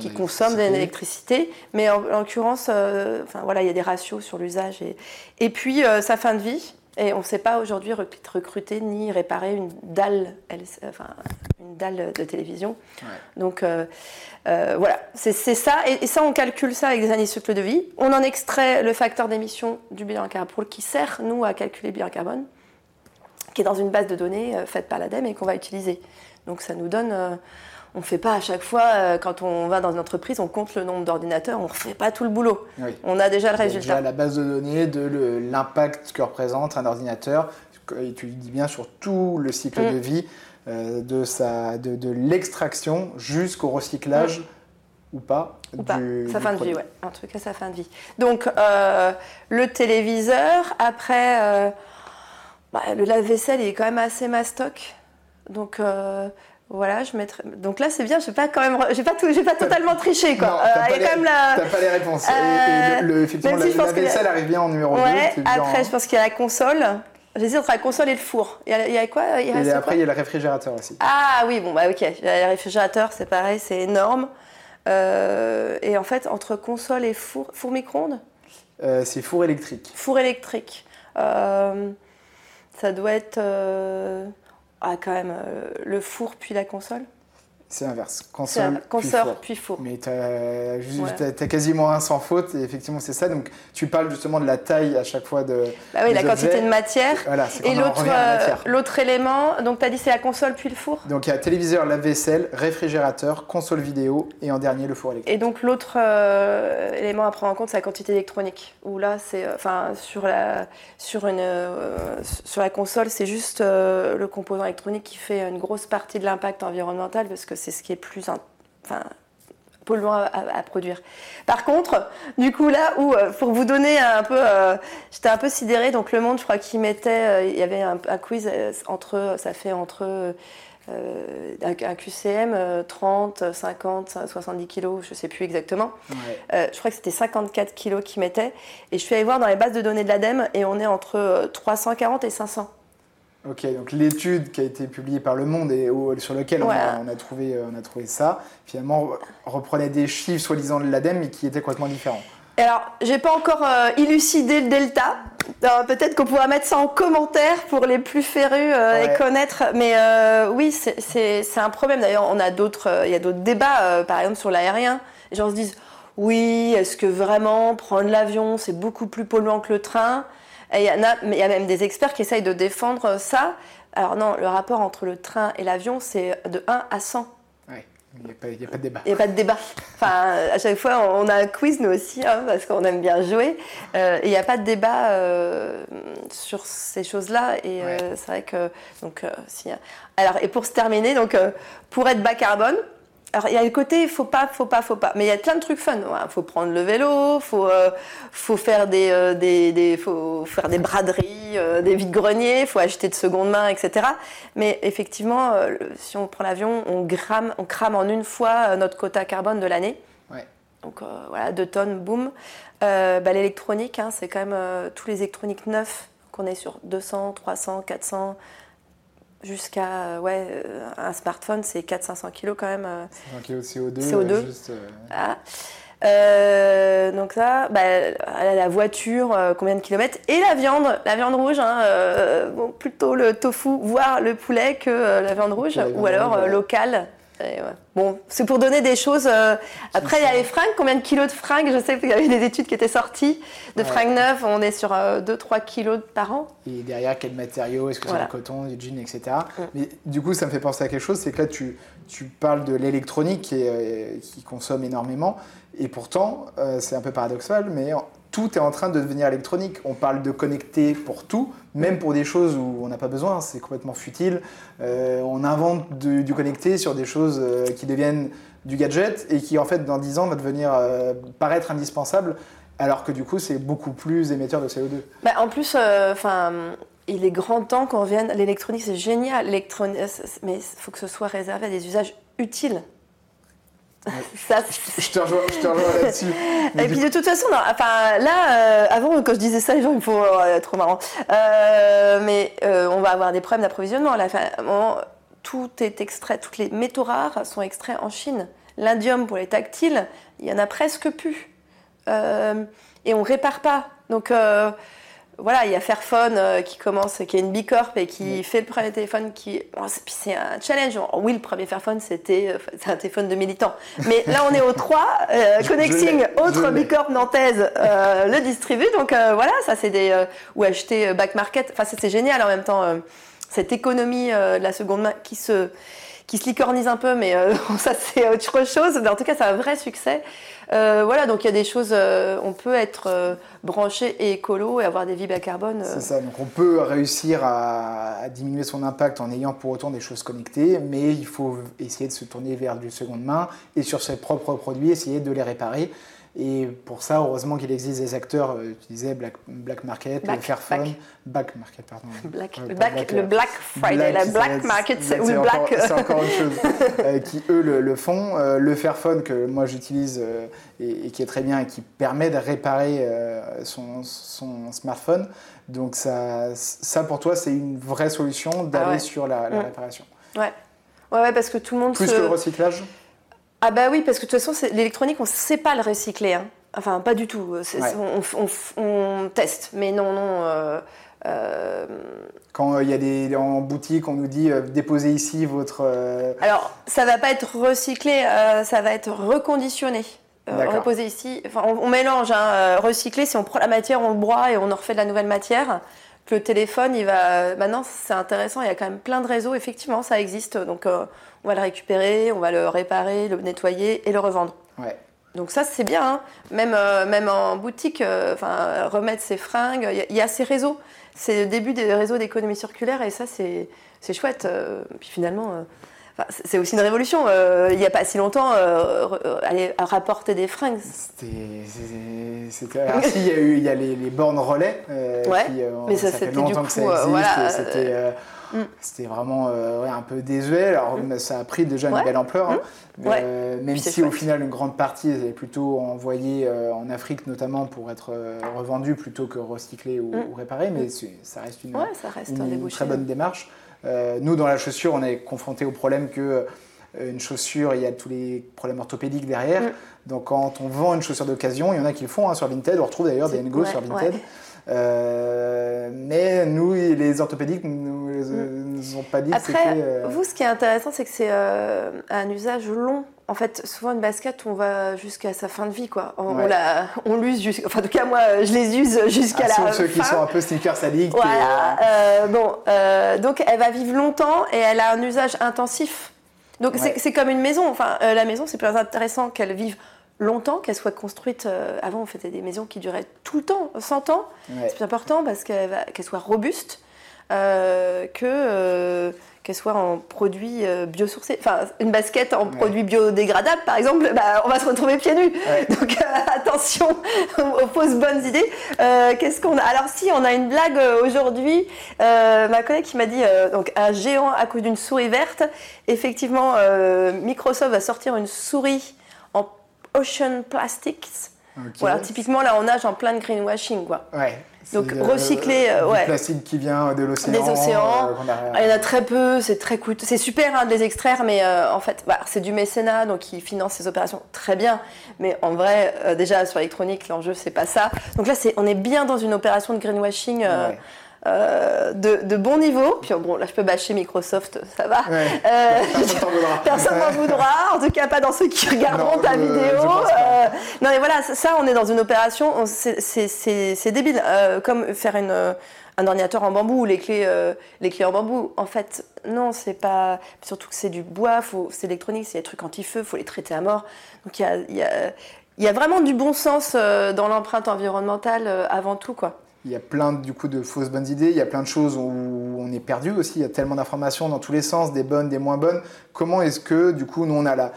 qui consomme de l'électricité. Mais en, l'occurrence, enfin, voilà, il y a des ratios sur l'usage. Et, et puis, sa fin de vie. Et on ne sait pas aujourd'hui recruter ni réparer une dalle, enfin, une dalle de télévision. Donc euh, euh, voilà, c'est ça. Et, ça, on calcule ça avec des années cycle de vie. On en extrait le facteur d'émission du bilan carbone qui sert, nous, à calculer le bilan carbone, qui est dans une base de données euh, faite par l'ADEME et qu'on va utiliser. Donc ça nous donne on ne fait pas à chaque fois, euh, quand on va dans une entreprise, on compte le nombre d'ordinateurs, on ne fait pas tout le boulot. On a déjà le résultat. Déjà la base de données de l'impact que représente un ordinateur, et tu dis bien sur tout le cycle mm. de vie, euh, de, sa, de, l'extraction jusqu'au recyclage. Mm. Ou pas Ou pas, sa fin de vie, ouais. En tout cas, sa fin de vie. Donc, euh, le téléviseur, après, bah, le lave-vaisselle, il est quand même assez mastoc. Donc, voilà, je mettrai. Donc là, c'est bien. Je pas quand même. J'ai pas tout. Pas totalement triché quoi. Non, t'as, pas, les... pas les réponses. Euh, effectivement, la, vaisselle arrive bien en numéro 2. Après, je pense qu'il y a la console. J'hésite entre la console et le four. Il y a, quoi il Et après, il y a le réfrigérateur aussi. Ah oui, bon bah ok. Le réfrigérateur, c'est pareil, c'est énorme. Euh, et en fait, entre console et four, four micro-ondes. Euh, c'est four électrique. Four électrique. ça doit être ah, quand même, euh, le four puis la console? C'est inverse. Console, puis, four. Mais tu as, quasiment un sans faute, et effectivement, c'est ça. Donc, tu parles justement de la taille à chaque fois de. Bah oui, la quantité de matière. Voilà, et l'autre, euh, l'autre élément, donc tu as dit c'est la console puis le four Donc, il y a téléviseur, lave-vaisselle, réfrigérateur, console vidéo, et en dernier, le four électrique. Et donc, l'autre euh, élément à prendre en compte, c'est la quantité électronique. Où là, c'est. Euh, enfin, sur la, sur, une, sur la console, c'est juste le composant électronique qui fait une grosse partie de l'impact environnemental, parce que c'est ce qui est plus enfin, polluant à, produire. Par contre, du coup là où, euh, pour vous donner un peu, euh, j'étais un peu sidérée, donc Le Monde, je crois qu'il mettait, euh, il y avait un, quiz entre, ça fait entre un, QCM 30, 50, 70 kilos, je sais plus exactement. je crois que c'était 54 kilos qu'il mettait. Et je suis allée voir dans les bases de données de l'ADEME et on est entre 340 et 500. Ok, donc l'étude qui a été publiée par Le Monde et sur laquelle on, a, trouvé, euh, on a trouvé ça, finalement reprenait des chiffres soi-disant de l'ADEME mais qui étaient complètement différents. Alors, j'ai pas encore euh, élucidé le delta. Peut-être qu'on pourra mettre ça en commentaire pour les plus férus euh, et connaître. Mais oui, c'est un problème. D'ailleurs, on a d'autres, il y a d'autres débats, par exemple sur l'aérien. Les gens se disent, oui, est-ce que vraiment prendre l'avion c'est beaucoup plus polluant que le train? Il y, a, il y a même des experts qui essayent de défendre ça. Alors non, le rapport entre le train et l'avion, c'est de 1 à 100. Il n'y a, pas de débat. Il n'y a pas de débat. Enfin, à chaque fois, on a un quiz, nous aussi, hein, parce qu'on aime bien jouer. et il n'y a pas de débat sur ces choses-là. Et c'est vrai que. Donc, si, alors, et pour se terminer, donc, pour être bas carbone, alors il y a le côté faut pas, faut pas, faut pas, mais il y a plein de trucs fun. Il faut prendre le vélo, faut euh, faut faire des, euh, des, des, faut faire des braderies, euh, des vides greniers, faut acheter de seconde main, etc. Mais effectivement, si on prend l'avion, on crame, on crame en une fois notre quota carbone de l'année. Ouais. Donc voilà, deux tonnes, boum. Bah, l'électronique, hein, c'est quand même tous les électroniques neufs qu'on est sur 200, 300, 400 jusqu'à euh, ouais, euh, un smartphone, c'est 400-500 kg quand même. 500 kg de CO2. CO2. Juste, euh, donc ça, bah, la voiture, combien de kilomètres Et la viande, la viande rouge, hein, bon, plutôt le tofu, voire le poulet que la viande rouge, ou alors locale. Bon, c'est pour donner des choses. Euh, après, il y a les fringues. Combien de kilos de fringues? Je sais qu'il y a eu des études qui étaient sorties de fringues neuves. On est sur 2-3 euh, kilos par an. Et derrière, quel matériau Est-ce que c'est du coton, du jean, etc. Mm. Mais du coup, ça me fait penser à quelque chose. C'est que là, tu, tu parles de l'électronique qui, euh, qui, consomme énormément. Et pourtant, c'est un peu paradoxal, mais tout est en train de devenir électronique. On parle de connecter pour tout, même pour des choses où on n'a pas besoin, c'est complètement futile. Euh, on invente du, connecté sur des choses euh, qui deviennent du gadget et qui en fait dans 10 ans va devenir euh, paraître indispensable alors que du coup c'est beaucoup plus émetteur de CO2. Bah, en plus, enfin il est grand temps qu'on revienne. L'électronique, c'est génial, mais il faut que ce soit réservé à des usages utiles. Ça, je te rejoins, là-dessus. (laughs) Et puis de toute façon, enfin, là, euh, avant, quand je disais ça, les gens, il faut euh, trop marrant. Euh, mais on va avoir des problèmes d'approvisionnement. tout est extrait, toutes les métaux rares sont extraits en Chine. L'indium pour les tactiles, il y en a presque plus. et on répare pas. Donc voilà, il y a Fairphone euh, qui commence, qui est une bicorp et qui fait le premier téléphone qui. c'est un challenge. Oui, le premier Fairphone, c'était euh, un téléphone de militant. Mais là, on est au 3. Euh, (laughs) Connecting, autre bicorp nantaise, le distribue. Donc voilà, ça, c'est des. ou acheter back market. Enfin, c'est génial en même temps. cette économie de la seconde main qui se qui se licornise un peu, mais euh, (laughs) ça c'est autre chose. Mais en tout cas, c'est un vrai succès. Euh, voilà, donc il y a des choses, euh, on peut être branché et écolo et avoir des vies bas carbone. C'est ça, donc on peut réussir à, diminuer son impact en ayant pour autant des choses connectées, mais il faut essayer de se tourner vers du seconde main et sur ses propres produits, essayer de les réparer. Et pour ça, heureusement qu'il existe des acteurs, euh, tu disais Black, Black Market, Black, Fairphone, Black. Market, pardon. (laughs) Black, le, Black, Friday, la Black Market, c'est Black. C'est encore une chose. (laughs) Euh, qui eux le, font. Euh, le Fairphone que moi j'utilise et, qui est très bien et qui permet de réparer son, son, smartphone. Donc ça, ça pour toi, c'est une vraie solution d'aller ah sur la, mm. réparation. Ouais. ouais. Ouais, parce que tout le monde Plus que le recyclage ah bah oui, parce que de toute façon, l'électronique, on ne sait pas le recycler. Hein. Enfin, pas du tout. On, teste, mais non, non. Euh, euh, Quand euh, il y a des en boutique, on nous dit déposez ici votre. Alors, ça va pas être recyclé, ça va être reconditionné. reposer ici. Enfin, on, mélange, hein, recycler, si on prend la matière, on le broie et on en refait de la nouvelle matière. le téléphone, il va. Maintenant, c'est intéressant, il y a quand même plein de réseaux, effectivement, ça existe. Donc, on va le récupérer, on va le réparer, le nettoyer et le revendre. Ouais. Donc ça c'est bien, hein. même, euh, même en boutique, euh, enfin remettre ses fringues, il y, a ces réseaux, c'est le début des réseaux d'économie circulaire et ça c'est chouette. Euh, puis finalement, c'est aussi une révolution. il n'y a pas si longtemps, aller rapporter des fringues. C'était. il y a eu il y a les, bornes relais. ouais, mais ça, fait longtemps que ça existe. C'était Mm. C'était vraiment euh, un peu désuet. Alors, mm. ça a pris déjà une belle ampleur. Hein. Mm. Euh, même si au final, une grande partie est plutôt envoyée euh, en Afrique, notamment pour être revendue plutôt que recyclée ou, réparée. Mais ça reste une, très bonne démarche. nous, dans la chaussure, on est confronté au problème que une chaussure, il y a tous les problèmes orthopédiques derrière. Donc quand on vend une chaussure d'occasion, il y en a qui le font hein, sur Vinted. On retrouve d'ailleurs des Ngo sur Vinted. Euh, mais nous, les orthopédiques, nous, mm. nous ont pas dit Après, que c'était. Euh, vous, ce qui est intéressant, c'est que c'est euh, un usage long. En fait, souvent une basket, on va jusqu'à sa fin de vie, quoi. On, on l'use Enfin, en tout cas, moi, je les use jusqu'à ah, la ceux fin. qui sont un peu sneakers addicts. Voilà. bon, donc, elle va vivre longtemps et elle a un usage intensif. Donc c'est comme une maison. Enfin, la maison, c'est plus intéressant qu'elle vive longtemps, qu'elle soit construite. avant, on faisait des maisons qui duraient tout le temps, 100 ans. C'est plus important parce qu'elle soit robuste que qu'elle soit en produits euh, biosourcés. Enfin, une basket en produits biodégradables, par exemple, bah, on va se retrouver pieds nus. (laughs) Donc euh, attention (laughs) aux fausses bonnes idées. Euh, qu'est-ce qu'on a? Alors si, on a une blague aujourd'hui. ma collègue qui m'a dit, donc un géant à cause d'une souris verte. Effectivement, Microsoft va sortir une souris Ocean Plastics. Voilà, typiquement là on nage en plein de greenwashing quoi. Ouais. Donc recycler, euh, ouais. plastique qui vient de l'océan. Des océans. Euh, il y en a très peu, c'est très coûteux. C'est super hein, de les extraire, mais euh, en fait, bah, c'est du mécénat, donc ils financent ces opérations très bien. Mais en vrai, déjà sur l'électronique, l'enjeu c'est pas ça. Donc là, c'est, on est bien dans une opération de greenwashing. Euh, de, de, bon niveau. Puis bon, là, je peux bâcher Microsoft, ça va. Euh, personne m'en (laughs) voudra. En tout cas, pas dans ceux qui regarderont ta vidéo. Euh, non, mais voilà, ça, on est dans une opération, c'est débile. comme faire une, un ordinateur en bambou ou les clés, les clés en bambou. En fait, non, c'est pas. Surtout que c'est du bois, c'est électronique, c'est des trucs anti-feu, faut les traiter à mort. Donc il y a, y, a, y a, vraiment du bon sens dans l'empreinte environnementale avant tout, quoi. Il y a plein du coup de fausses bonnes idées, il y a plein de choses où on est perdu aussi, il y a tellement d'informations dans tous les sens, des bonnes, des moins bonnes. Comment est-ce que du coup nous on a la...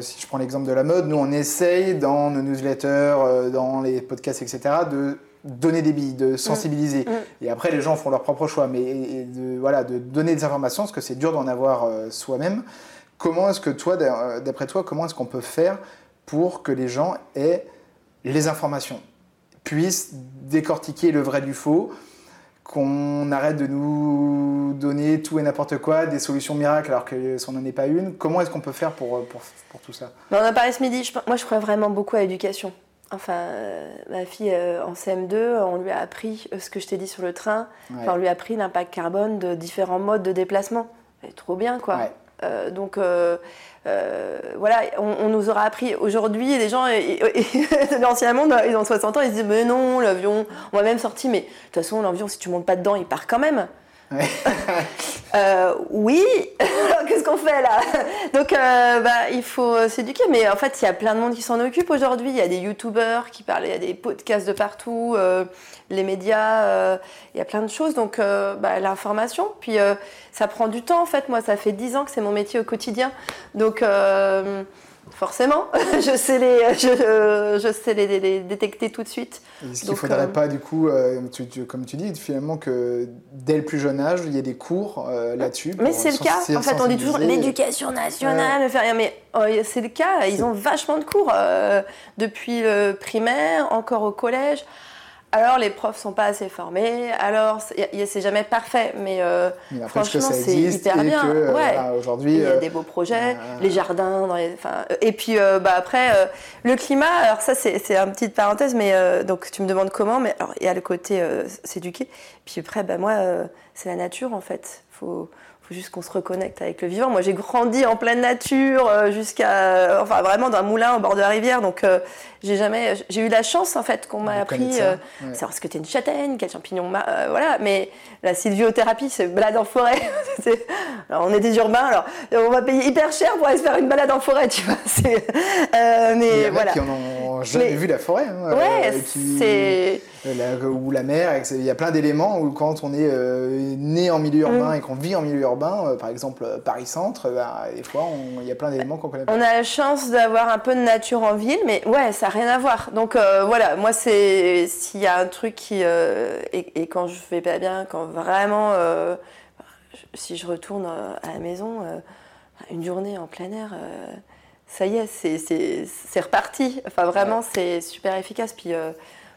Si je prends l'exemple de la mode, nous on essaye dans nos newsletters, euh, dans les podcasts, etc., de donner des billes, de sensibiliser. Mm. Mm. Et après, les gens font leur propre choix. Mais de, voilà, de donner des informations, parce que c'est dur d'en avoir euh, soi-même. Comment est-ce que toi, euh, d'après toi, comment est-ce qu'on peut faire pour que les gens aient les informations? Puisse décortiquer le vrai du faux, qu'on arrête de nous donner tout et n'importe quoi, des solutions miracles alors que ça n'en est pas une. Comment est-ce qu'on peut faire pour, pour, pour tout ça? On a parlé ce midi, moi je crois vraiment beaucoup à l'éducation. Enfin, euh, ma fille euh, en CM2, on lui a appris euh, ce que je t'ai dit sur le train, on lui a appris l'impact carbone de différents modes de déplacement. C'est trop bien quoi. Donc euh, voilà, on, nous aura appris aujourd'hui, les gens, (laughs) de l'ancien monde, ils ont 60 ans, ils se disent Mais non, l'avion, on va même sortir, mais de toute façon, l'avion, si tu montes pas dedans, il part quand même. Euh, oui, (laughs) qu'est-ce qu'on fait là? Donc, euh, bah, il faut s'éduquer, mais en fait, il y a plein de monde qui s'en occupe aujourd'hui. Il y a des youtubeurs qui parlent, il y a des podcasts de partout, euh, les médias, il y a plein de choses. Donc, bah, l'information, puis ça prend du temps en fait. Moi, ça fait 10 ans que c'est mon métier au quotidien. Donc, Forcément, (laughs) je sais les, je, je sais les, détecter tout de suite. Est-ce qu'il ne faudrait euh, pas, du coup, euh, comme tu dis, finalement, que dès le plus jeune âge, il y ait des cours euh, là-dessus Mais c'est le cas. En fait, on dit toujours l'éducation nationale, fait rien. Mais oh, c'est le cas. Ils ont vachement de cours depuis le primaire, encore au collège alors les profs sont pas assez formés, alors c'est jamais parfait, mais, euh, franchement c'est hyper bien. aujourd'hui, il y a euh, des beaux projets, euh, les jardins, dans les, et puis bah, après le climat. Alors ça c'est une petite parenthèse, mais donc tu me demandes comment, mais alors il y a le côté s'éduquer, puis après bah, moi c'est la nature en fait. Faut faut juste qu'on se reconnecte avec le vivant. Moi, j'ai grandi en pleine nature, euh, jusqu'à, euh, enfin, vraiment dans un moulin au bord de la rivière. Donc, euh, j'ai jamais, j'ai eu la chance en fait qu'on m'a appris, savoir ce que t'es une châtaigne, quel champignon, voilà. Mais la sylviothérapie, c'est balade en forêt. (laughs) alors, on est des urbains, alors on va payer hyper cher pour aller se faire une balade en forêt, tu vois. (laughs) mais voilà. Qui en ont jamais vu la forêt. Hein, ouais, c'est ou la mer. Il y a plein d'éléments où quand on est né en milieu urbain mm. et qu'on vit en milieu urbain euh, par exemple euh, Paris-Centre, bah, des fois, il y a plein d'éléments qu'on connaît pas. On a la chance d'avoir un peu de nature en ville, mais ouais, ça n'a rien à voir. Donc euh, voilà, moi, c'est s'il y a un truc qui. Et, quand je vais pas bien, quand vraiment. si je retourne à la maison, une journée en plein air ça y est, c'est reparti. Enfin, vraiment, c'est super efficace. Puis,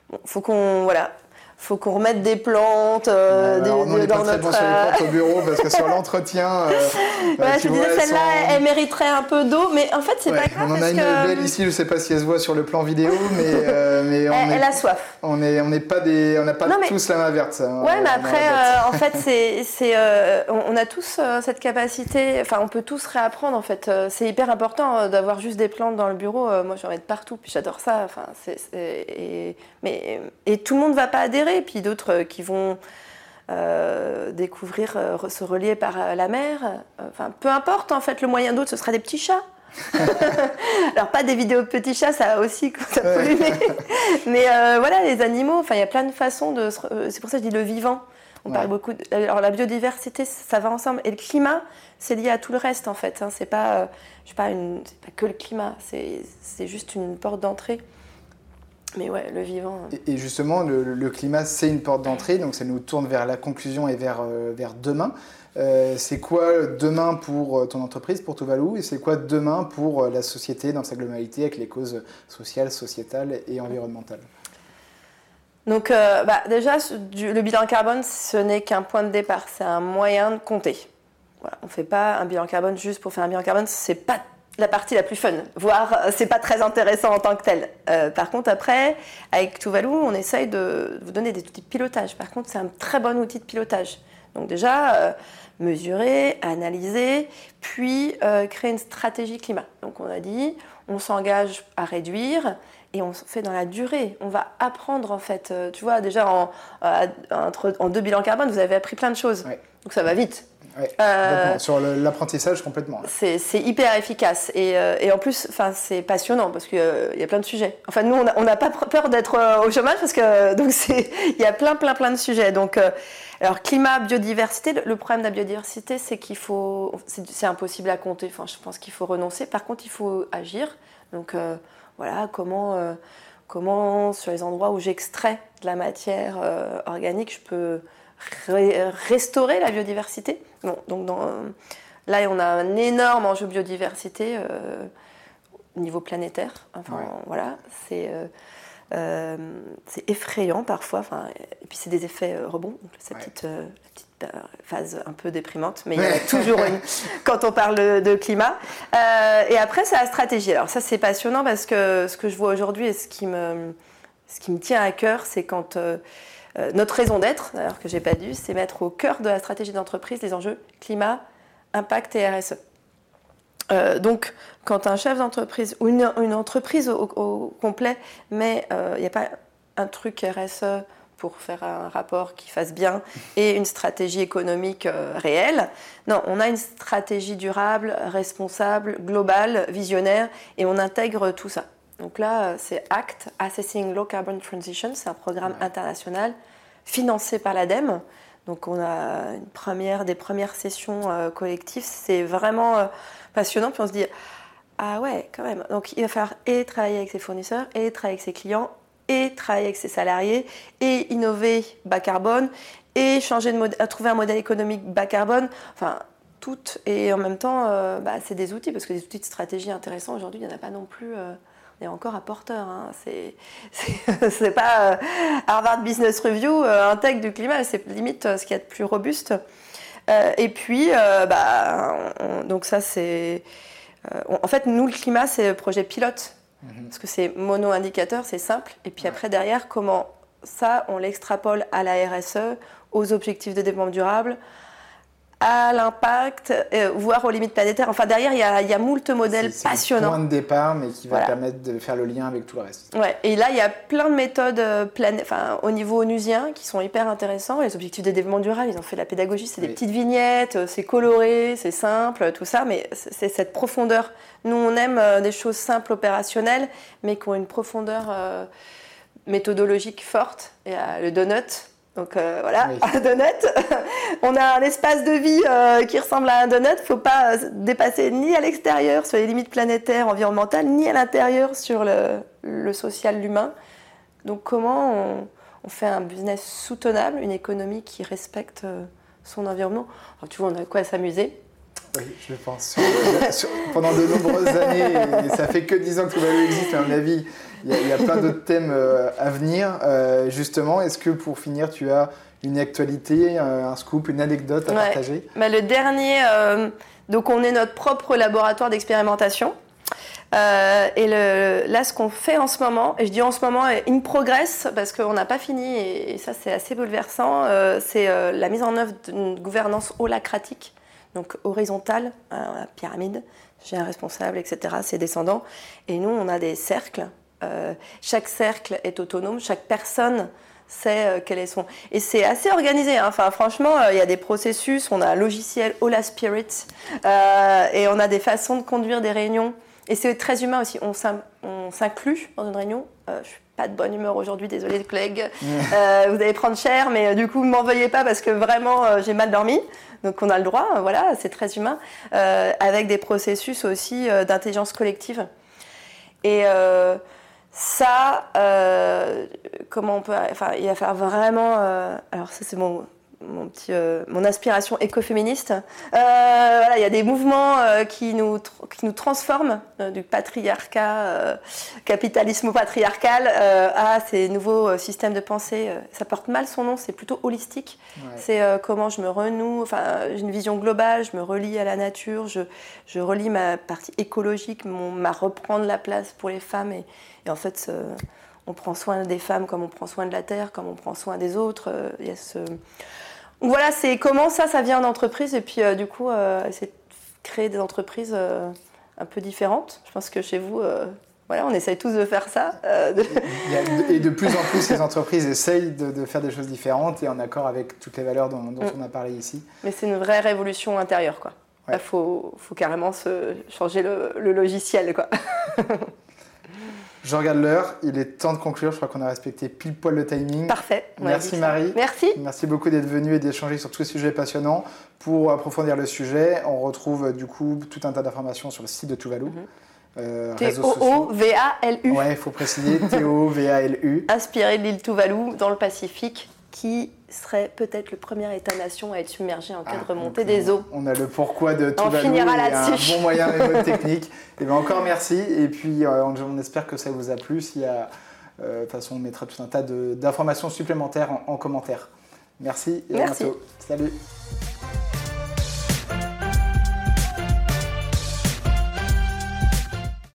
bon, faut qu'on. Voilà faut qu'on remette des plantes euh, des, on dans pas notre très bon sur les plantes au bureau parce que sur l'entretien (laughs) euh, ouais, je disais celle-là elle mériterait un peu d'eau mais en fait c'est pas grave on en a une belle ici je sais pas si elle se voit sur le plan vidéo (laughs) mais, euh, mais on elle, elle, a soif. on est on n'est pas des on n'a pas tous la main verte hein, ouais mais après euh, en fait (laughs) c'est c'est on, a tous cette capacité enfin on peut tous réapprendre en fait. C'est hyper important d'avoir juste des plantes dans le bureau. Moi j'en mets partout puis j'adore ça enfin c'est et, mais et tout le monde va pas adhérer et puis d'autres euh, qui vont découvrir, se relier par la mer. Enfin, peu importe en fait le moyen d'autre, ce sera des petits chats. (laughs) Alors pas des vidéos de petits chats, ça aussi (laughs) ça pollue, mais, voilà les animaux. Enfin il y a plein de façons de. C'est pour ça que je dis le vivant. On parle beaucoup. Alors la biodiversité, ça va ensemble, et le climat, c'est lié à tout le reste en fait. Hein. C'est pas, je sais pas, une... pas que le climat. C'est juste une porte d'entrée. Mais ouais, le vivant. Euh. Et, justement, le, climat, c'est une porte d'entrée, donc ça nous tourne vers la conclusion et vers, euh, vers demain. Euh, c'est quoi demain pour ton entreprise, pour Tuvalu, et c'est quoi demain pour la société dans sa globalité avec les causes sociales, sociétales et environnementales? Donc bah, déjà, le bilan carbone, ce n'est qu'un point de départ, c'est un moyen de compter. Voilà, on ne fait pas un bilan carbone juste pour faire un bilan carbone, c'est pas la partie la plus fun, voire euh, c'est pas très intéressant en tant que tel. Euh, par contre, après, avec Tuvalu, on essaye de vous donner des outils de pilotage. Par contre, c'est un très bon outil de pilotage. Donc déjà, euh, mesurer, analyser, puis créer une stratégie climat. Donc on a dit, on s'engage à réduire et on fait dans la durée. On va apprendre en fait. tu vois, déjà en, en, deux bilans carbone, vous avez appris plein de choses. Donc ça va vite. Euh, sur l'apprentissage complètement. C'est hyper efficace et, euh, et en plus, c'est passionnant parce qu'il euh, y a plein de sujets. Enfin, nous, on n'a pas peur d'être au chômage parce que donc (laughs) il y a plein, plein, plein de sujets. Donc, alors climat, biodiversité. Le, problème de la biodiversité, c'est qu'il faut, c'est impossible à compter. Enfin, je pense qu'il faut renoncer. Par contre, il faut agir. Donc, voilà, comment, comment sur les endroits où j'extrais de la matière organique, je peux restaurer la biodiversité. Bon, donc dans, là, on a un énorme enjeu biodiversité euh, au niveau planétaire. Enfin, voilà, c'est euh, euh, c'est effrayant parfois. Enfin, et puis c'est des effets rebonds. Donc cette petite, petite phase un peu déprimante, mais il y en a toujours une (laughs) quand on parle de, climat. et après, c'est la stratégie. Alors ça, c'est passionnant parce que ce que je vois aujourd'hui et ce qui me, ce qui me tient à cœur, c'est quand notre raison d'être, d'ailleurs que j'ai pas dû, c'est mettre au cœur de la stratégie d'entreprise les enjeux climat, impact et RSE. Euh, donc, quand un chef d'entreprise ou une, entreprise au, complet, mais euh, il n'y a pas un truc RSE pour faire un rapport qui fasse bien et une stratégie économique réelle. Non, on a une stratégie durable, responsable, globale, visionnaire, et on intègre tout ça. Donc là, c'est ACT, Assessing Low Carbon Transition, c'est un programme international financé par l'ADEME. Donc on a une première, des premières sessions euh, collectives, c'est vraiment euh, passionnant. Puis on se dit, ah ouais, quand même. Donc il va falloir et travailler avec ses fournisseurs, et travailler avec ses clients, et travailler avec ses salariés, et innover bas carbone, et changer de trouver un modèle économique bas carbone. Enfin, tout. Et en même temps, euh, bah, c'est des outils, parce que des outils de stratégie intéressants, aujourd'hui, il n'y en a pas non plus est encore à porteur. Hein. (laughs) C'est pas euh, Harvard Business Review, euh, un tech du climat, c'est limite euh, ce qu'il y a de plus robuste. et puis, bah, donc ça c'est... en fait, nous, le climat, c'est le projet pilote. Mhm. Parce que c'est mono-indicateur, c'est simple. Et puis après, derrière, comment ça, on l'extrapole à la RSE, aux objectifs de développement durable, à l'impact, euh, voire aux limites planétaires. Enfin, derrière, il y a, y a moult modèles passionnants. C'est point de départ, mais qui va permettre de faire le lien avec tout le reste. Ouais, et là, il y a plein de méthodes euh, enfin, au niveau onusien qui sont hyper intéressants. Les objectifs de développement durable, ils ont fait de la pédagogie, c'est des petites vignettes, euh, c'est coloré, c'est simple, tout ça, mais c'est cette profondeur. Nous, on aime des choses simples, opérationnelles, mais qui ont une profondeur méthodologique forte. A le donut, donc euh, voilà, un donut. (laughs) on a un espace de vie euh, qui ressemble à un donut. Il ne faut pas euh, dépasser ni à l'extérieur sur les limites planétaires, environnementales, ni à l'intérieur sur le, social, l'humain. Donc comment on, fait un business soutenable, une économie qui respecte son environnement? Tu vois, on a quoi s'amuser. Oui, je pense. (laughs) pendant de nombreuses années, et ça fait que 10 ans que Tuvalu existe, à mon avis, il y, a plein d'autres thèmes euh, à venir. Euh, justement, est-ce que pour finir, tu as une actualité, un scoop, une anecdote à partager? Bah, Le dernier, euh, donc on est notre propre laboratoire d'expérimentation. et là, ce qu'on fait en ce moment, et je dis en ce moment, in progress, parce qu'on n'a pas fini, et, ça c'est assez bouleversant, c'est la mise en œuvre d'une gouvernance holacratique, donc horizontale, la pyramide. J'ai un responsable, etc., ses descendants. Et nous, on a des cercles euh, chaque cercle est autonome, chaque personne sait euh, quel est son. Et c'est assez organisé. hein. Enfin, franchement, euh, il y a des processus. On a un logiciel Hola Spirit euh, et on a des façons de conduire des réunions. Et c'est très humain aussi. On s'in- on s'inclut dans une réunion. Euh, je suis pas de bonne humeur aujourd'hui, désolée collègues. (laughs) Euh, vous allez prendre cher, mais euh, du coup, ne m'en veuillez pas parce que vraiment, euh, j'ai mal dormi. Donc, on a le droit, euh, voilà, c'est très humain. Avec des processus aussi d'intelligence collective. Et ça, comment on peut. Enfin, il va falloir vraiment. alors, ça, c'est mon, mon, petit, euh, mon aspiration écoféministe. Euh, voilà, il y a des mouvements euh, qui, nous, qui nous transforment du patriarcat, capitalisme patriarcal, à ces nouveaux systèmes de pensée. Ça porte mal son nom, c'est plutôt holistique. Ouais. C'est comment je me renoue, enfin, j'ai une vision globale, je me relie à la nature, je, je relie ma partie écologique, mon, ma reprendre la place pour les femmes. Et, et en fait, on prend soin des femmes comme on prend soin de la terre, comme on prend soin des autres. il y a ce... Donc voilà, c'est comment ça, ça vient d'entreprise. Et puis, euh, du coup, euh, essayer de créer des entreprises euh, un peu différentes. Je pense que chez vous, euh, voilà, on essaye tous de faire ça. euh, de- et de plus en plus, les entreprises essayent de, de faire des choses différentes et en accord avec toutes les valeurs dont, dont Mm. on a parlé ici. Mais c'est une vraie révolution intérieure, quoi. Il Ouais. faut, faut carrément se changer le, le logiciel, quoi. (laughs) Je regarde l'heure, il est temps de conclure. Je crois qu'on a respecté pile poil le timing. Parfait. a Merci. Marie. Merci. Merci beaucoup d'être venu et d'échanger sur tous ces sujets passionnants. Pour approfondir le sujet, on retrouve euh, du coup tout un tas d'informations sur le site de Tuvalu. Mhm. Euh, réseaux sociaux. T-O-O-V-A-L-U. Ouais, il faut préciser T-O-V-A-L-U. Inspiré de l'île Tuvalu dans le Pacifique, qui serait peut-être le premier État-nation à être submergé en cas Ah, de remontée donc, des eaux. On a le pourquoi de On Tuvalu finira et un là-dessus. bon moyen (laughs) et technique. Et bien encore merci. Et puis euh, on, on espère que ça vous a plu. S'il y a, euh, de toute façon, on mettra tout un tas d'informations supplémentaires en, en commentaire. Merci et Merci. à bientôt. Salut.